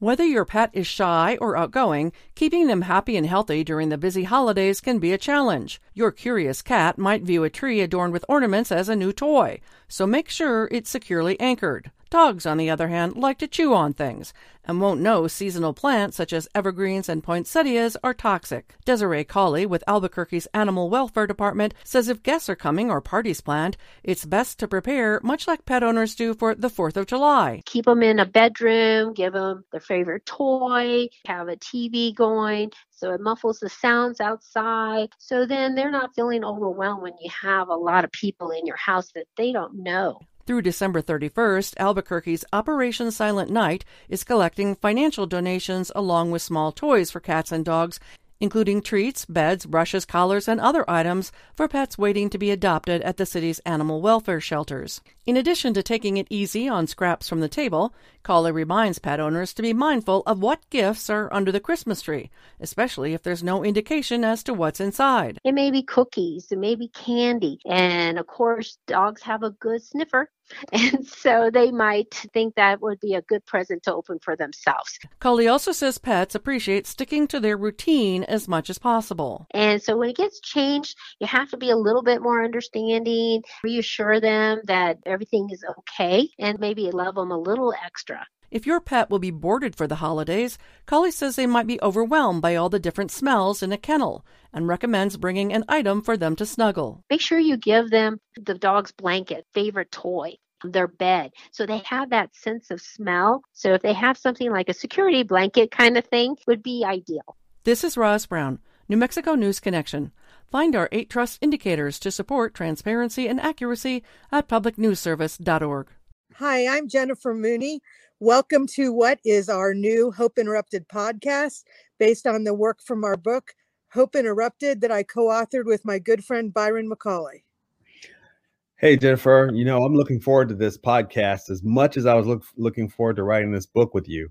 Whether your pet is shy or outgoing, keeping them happy and healthy during the busy holidays can be a challenge. Your curious cat might view a tree adorned with ornaments as a new toy, so make sure it's securely anchored. Dogs, on the other hand, like to chew on things and won't know seasonal plants such as evergreens and poinsettias are toxic. Desiree Cawley with Albuquerque's Animal Welfare Department says if guests are coming or parties planned, it's best to prepare much like pet owners do for the 4th of July. Keep them in a bedroom, give them their favorite toy, have a TV going so it muffles the sounds outside. So then they're not feeling overwhelmed when you have a lot of people in your house that they don't know. Through December 31st, Albuquerque's Operation Silent Night is collecting financial donations along with small toys for cats and dogs including treats, beds, brushes, collars, and other items for pets waiting to be adopted at the city's animal welfare shelters. In addition to taking it easy on scraps from the table, Cawley reminds pet owners to be mindful of what gifts are under the Christmas tree, especially if there's no indication as to what's inside. It may be cookies, it may be candy, and of course, dogs have a good sniffer. And so they might think that would be a good present to open for themselves. Cawley also says pets appreciate sticking to their routine as much as possible. And so when it gets changed, you have to be a little bit more understanding, reassure them that everything is okay, and maybe love them a little extra. If your pet will be boarded for the holidays, Cawley says they might be overwhelmed by all the different smells in a kennel and recommends bringing an item for them to snuggle. Make sure you give them the dog's blanket, favorite toy, their bed. So they have that sense of smell. So if they have something like a security blanket kind of thing, would be ideal. This is Roz Brown, New Mexico News Connection. Find our eight trust indicators to support transparency and accuracy at publicnewsservice.org. Hi, I'm Jennifer Mooney. Welcome to what is our new Hope Interrupted podcast based on the work from our book, Hope Interrupted, that I co authored with my good friend Byron McCauley. Hey, Jennifer, you know, I'm looking forward to this podcast as much as I was look, looking forward to writing this book with you.